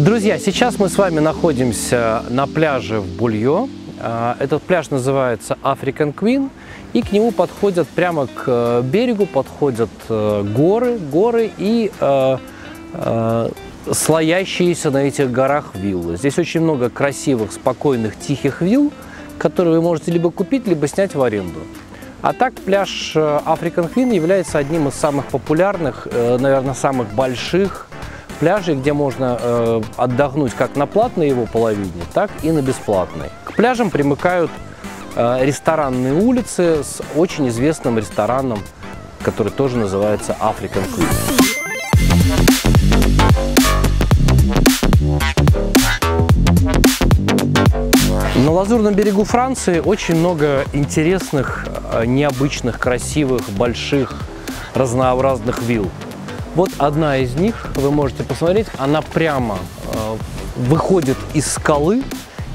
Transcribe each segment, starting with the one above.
Друзья, сейчас мы с вами находимся на пляже в Бульё. А, Этот пляж называется African Queen, и к нему подходят прямо к э, берегу, подходят э, горы, горы и э, э, слоящиеся на этих горах виллы. Здесь очень много красивых, спокойных, тихих вилл, которые вы можете либо купить, либо снять в аренду. А так пляж э, African Queen является одним из самых популярных, э, наверное, самых больших пляжей, где можно э, отдохнуть как на платной его половине, так и на бесплатной. К пляжам примыкают э, ресторанные улицы с очень известным рестораном, который тоже называется African Queen. На Лазурном берегу Франции очень много интересных, э, необычных, красивых, больших, разнообразных вилл. Вот одна из них, вы можете посмотреть, она прямо э, выходит из скалы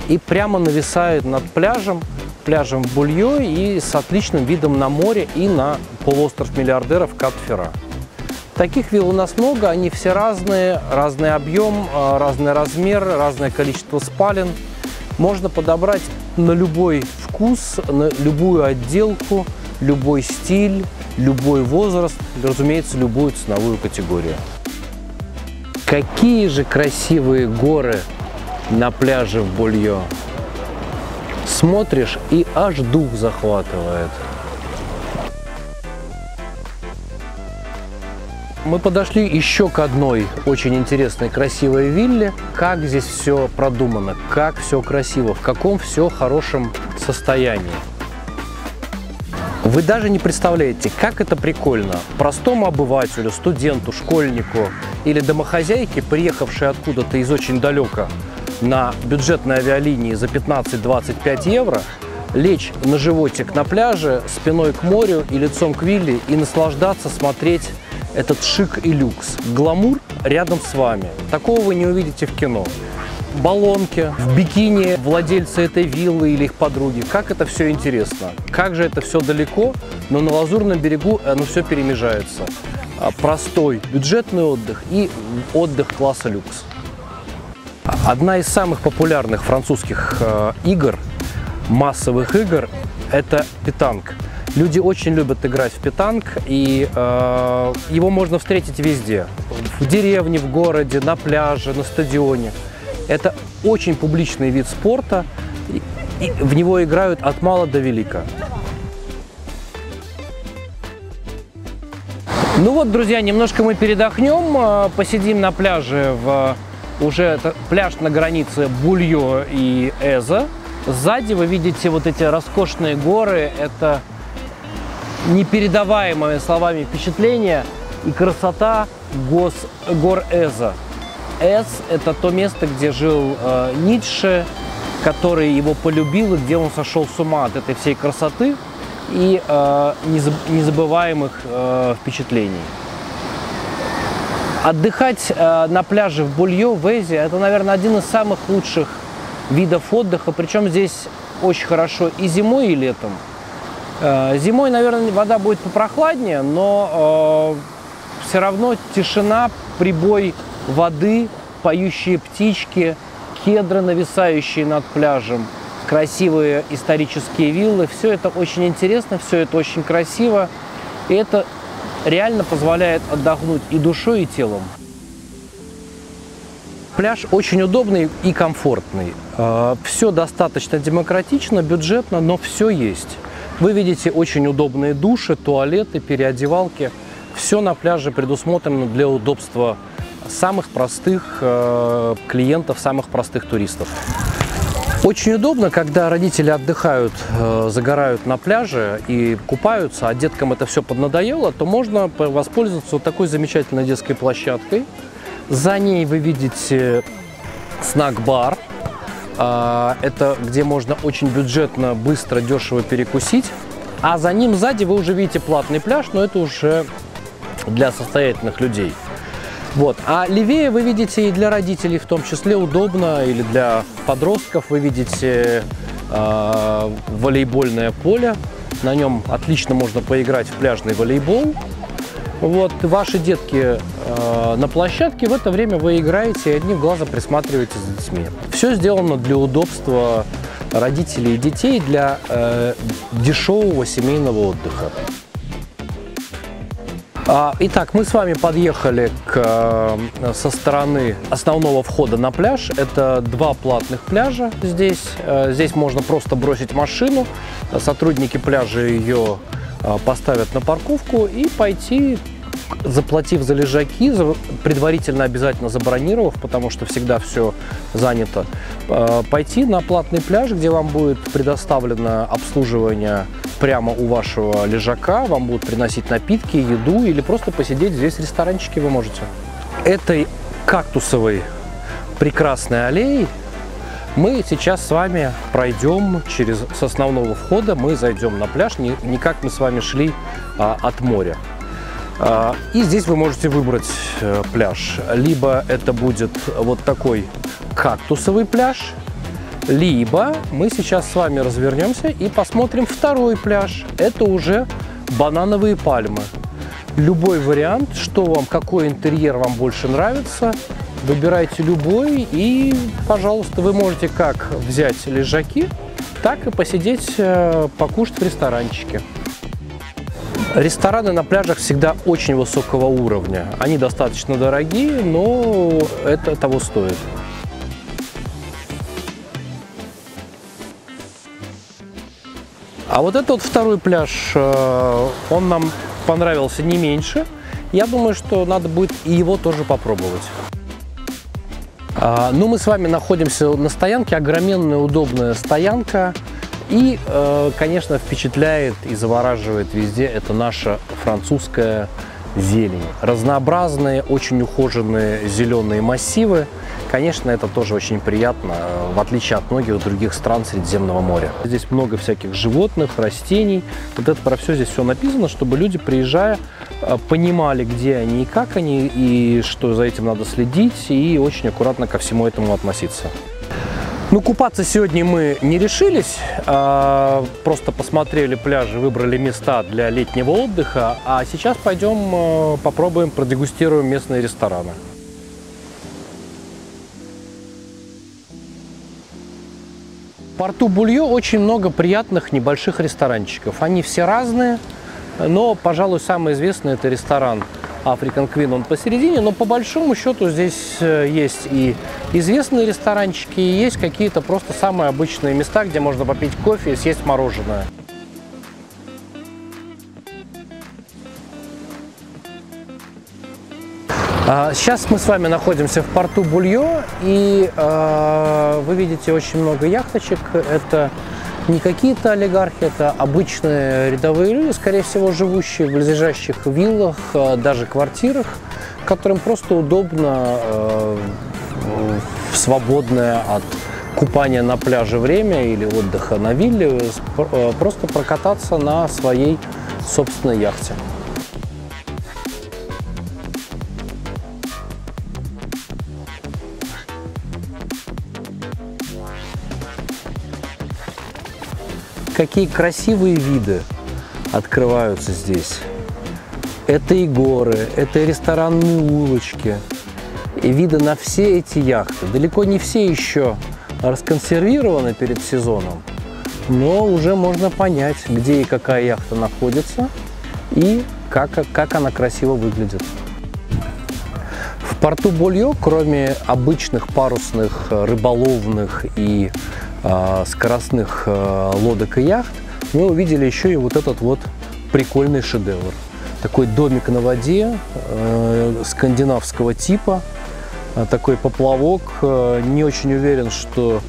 и прямо нависает над пляжем, пляжем Бульё и с отличным видом на море и на полуостров миллиардеров Кат-Фера. Таких вилл у нас много, они все разные, разный объем, э, разный размер, разное количество спален. Можно подобрать на любой вкус, на любую отделку, любой стиль, любой возраст, разумеется, любую ценовую категорию. Какие же красивые горы на пляже в Бульё. Смотришь и аж дух захватывает. Мы подошли еще к одной очень интересной, красивой вилле. Как здесь все продумано, как все красиво, в каком все хорошем состоянии. Вы даже не представляете, как это прикольно. Простому обывателю, студенту, школьнику или домохозяйке, приехавшей откуда-то из очень далека на бюджетной авиалинии за 15-25 евро, лечь на животик на пляже, спиной к морю и лицом к вилле и наслаждаться, смотреть этот шик и люкс. Гламур рядом с вами. Такого вы не увидите в кино. Баллонки, в бикини владельцы этой виллы или их подруги. Как это все интересно. Как же это все далеко, но на Лазурном берегу оно все перемежается. А, Простой бюджетный отдых и отдых класса люкс. Одна из самых популярных французских э, игр, массовых игр, это питанг. Люди очень любят играть в питанг, и э, его можно встретить везде. В деревне, в городе, на пляже, на стадионе. Это очень публичный вид спорта, и, в него играют от мала до велика. Ну вот, друзья, немножко мы передохнем, э, посидим на пляже в уже пляж на границе Бульё и Эза. Сзади вы видите вот эти роскошные горы. Это непередаваемыми словами впечатления и красота гос, гор Эза. Эз – это то место, где жил э, Ницше, который его полюбил и где он сошел с ума от этой всей красоты и э, незаб- незабываемых э, впечатлений. Отдыхать э, на пляже в Бульё, в Эзе, это, наверное, один из самых лучших видов отдыха. Причем здесь очень хорошо и зимой, и летом. Э, Зимой, наверное, вода будет попрохладнее, но э, все равно тишина, прибой воды, поющие птички, кедры, нависающие над пляжем, красивые исторические виллы. Все это очень интересно, все это очень красиво. И это реально позволяет отдохнуть и душой, и телом. Пляж очень удобный и комфортный. Все достаточно демократично, бюджетно, но все есть. Вы видите очень удобные души, туалеты, переодевалки. Все на пляже предусмотрено для удобства самых простых э, клиентов, самых простых туристов. Очень удобно, когда родители отдыхают, э, загорают на пляже и купаются, а деткам это все поднадоело, то можно по- воспользоваться вот такой замечательной детской площадкой. За ней вы видите снак-бар. А, Это где можно очень бюджетно, быстро, дешево перекусить. А за ним сзади вы уже видите платный пляж, но это уже для состоятельных людей. Вот. А левее вы видите и для родителей в том числе удобно, или для подростков вы видите э, волейбольное поле. На нем отлично можно поиграть в пляжный волейбол. Вот ваши детки э, на площадке, в это время вы играете и одним глазом присматриваете за детьми. Все сделано для удобства родителей и детей, для э, дешевого семейного отдыха. А, итак, мы с вами подъехали к, э, со стороны основного входа на пляж. Это два платных пляжа здесь. Э, здесь можно просто бросить машину. Сотрудники пляжа ее э, поставят на парковку и пойти заплатив за лежаки, предварительно обязательно забронировав, потому что всегда все занято, пойти на платный пляж, где вам будет предоставлено обслуживание прямо у вашего лежака, вам будут приносить напитки, еду или просто посидеть здесь в ресторанчике вы можете. Этой кактусовой прекрасной аллеей мы сейчас с вами пройдем через с основного входа, мы зайдем на пляж, не, не как мы с вами шли а, от моря. А, и здесь вы можете выбрать а, пляж. Либо это будет вот такой кактусовый пляж, либо мы сейчас с вами развернемся и посмотрим второй пляж. Это уже банановые пальмы. Любой вариант, что вам, какой интерьер вам больше нравится, выбирайте любой и, пожалуйста, вы можете как взять лежаки, так и посидеть, э, покушать в ресторанчике. Рестораны на пляжах всегда очень высокого уровня. Они достаточно дорогие, но это того стоит. А вот этот вот второй пляж, э, он нам понравился не меньше. Я думаю, что надо будет и его тоже попробовать. А, ну, мы с вами находимся на стоянке, огроменная удобная стоянка. И, э, конечно, впечатляет и завораживает везде это наша французская зелень. Разнообразные, очень ухоженные зеленые массивы. Конечно, это тоже очень приятно, в отличие от многих других стран Средиземного моря. Здесь много всяких животных, растений. Вот это про все здесь все написано, чтобы люди, приезжая, э, понимали, где они и как они, и что за этим надо следить, и очень аккуратно ко всему этому относиться. Ну, купаться сегодня мы не решились, а просто посмотрели пляжи, выбрали места для летнего отдыха, а сейчас пойдем э, попробуем, продегустируем местные рестораны. В порту Бульё очень много приятных небольших ресторанчиков. Они все разные, но, пожалуй, самый известный это ресторан African Queen, он посередине, но по большому счету здесь э, есть и известные ресторанчики, и есть какие-то просто самые обычные места, где можно попить кофе и съесть мороженое. Сейчас мы с вами находимся в порту Бульё, и э, вы видите очень много яхточек. Это не какие-то олигархи, это обычные рядовые люди, скорее всего, живущие в близлежащих виллах, э, даже квартирах, которым просто удобно э, в свободное от купания на пляже время или отдыха на вилле э, просто прокататься на своей собственной яхте. Какие красивые виды открываются здесь. Это и горы, это и ресторанные улочки, и виды на все эти яхты. Далеко не все еще расконсервированы перед сезоном, но уже можно понять, где и какая яхта находится, и как, как она красиво выглядит. В порту Больё, кроме обычных парусных, рыболовных и скоростных а, лодок и яхт, мы увидели еще и вот этот вот прикольный шедевр. Такой домик на воде э, скандинавского типа, такой поплавок. Не очень уверен, что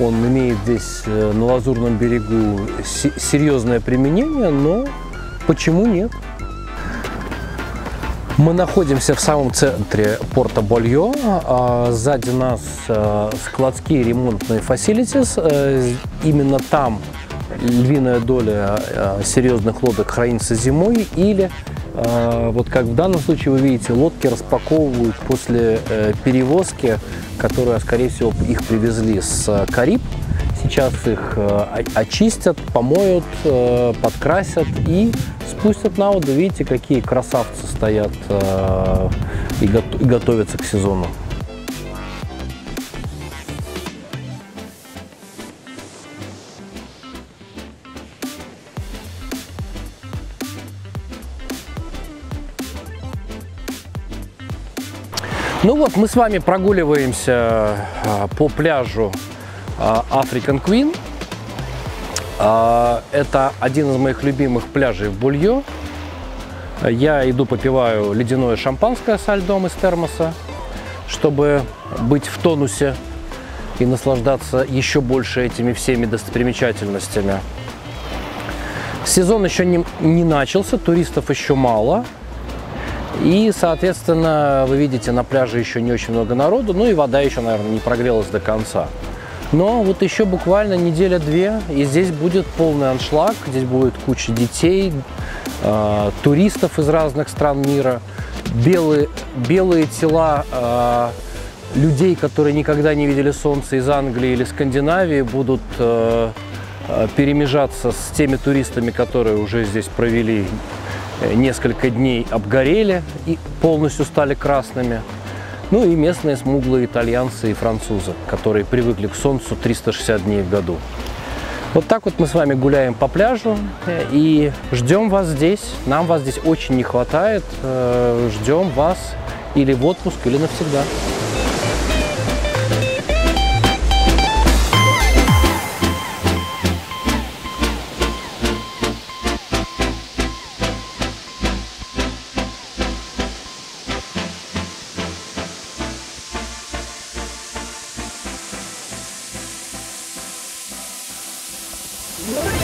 он имеет здесь э, на Лазурном берегу серьезное применение, но почему нет? Мы находимся в самом центре порта Больё. А, сзади нас э, складские ремонтные facilities. Э, именно там львиная доля э, серьезных лодок хранится зимой или вот как в данном случае вы видите, лодки распаковывают после перевозки, которая, скорее всего, их привезли с Кариб. Сейчас их э, очистят, помоют, э, подкрасят и спустят на воду. Видите, какие красавцы стоят э, и, и готовятся к сезону. Ну вот, мы с вами прогуливаемся по пляжу African Queen. Это один из моих любимых пляжей в Бульё. Я иду попиваю ледяное шампанское со льдом из термоса, чтобы быть в тонусе и наслаждаться еще больше этими всеми достопримечательностями. Сезон еще не, не начался, туристов еще мало. И, соответственно, вы видите, на пляже еще не очень много народу, ну и вода еще, наверное, не прогрелась до конца. Но вот еще буквально неделя-две, и здесь будет полный аншлаг, здесь будет куча детей, э, туристов из разных стран мира, белые, белые тела э, людей, которые никогда не видели солнце из Англии или Скандинавии, будут э, перемежаться с теми туристами, которые уже здесь провели несколько дней, обгорели и полностью стали красными. Ну и местные смуглые итальянцы и французы, которые привыкли к солнцу 360 дней в году. Вот так вот мы с вами гуляем по пляжу и ждем вас здесь. Нам вас здесь очень не хватает. Э, ждем вас или в отпуск, или навсегда. What?